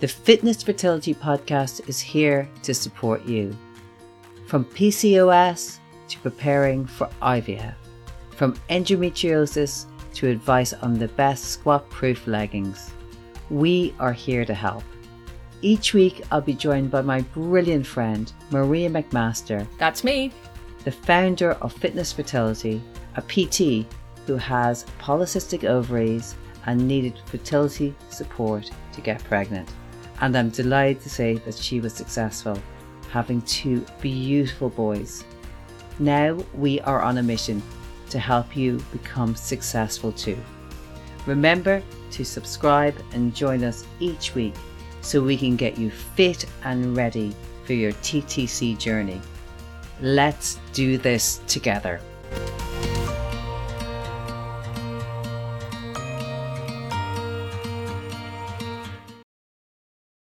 The Fitness Fertility Podcast is here to support you. From PCOS to preparing for IVF, from endometriosis to advice on the best squat proof leggings, we are here to help. Each week, I'll be joined by my brilliant friend, Maria McMaster, That's me. the founder of Fitness Fertility, a PT who has polycystic ovaries and needed fertility support to get pregnant. And I'm delighted to say that she was successful, having two beautiful boys. Now we are on a mission to help you become successful too. Remember to subscribe and join us each week so we can get you fit and ready for your TTC journey. Let's do this together.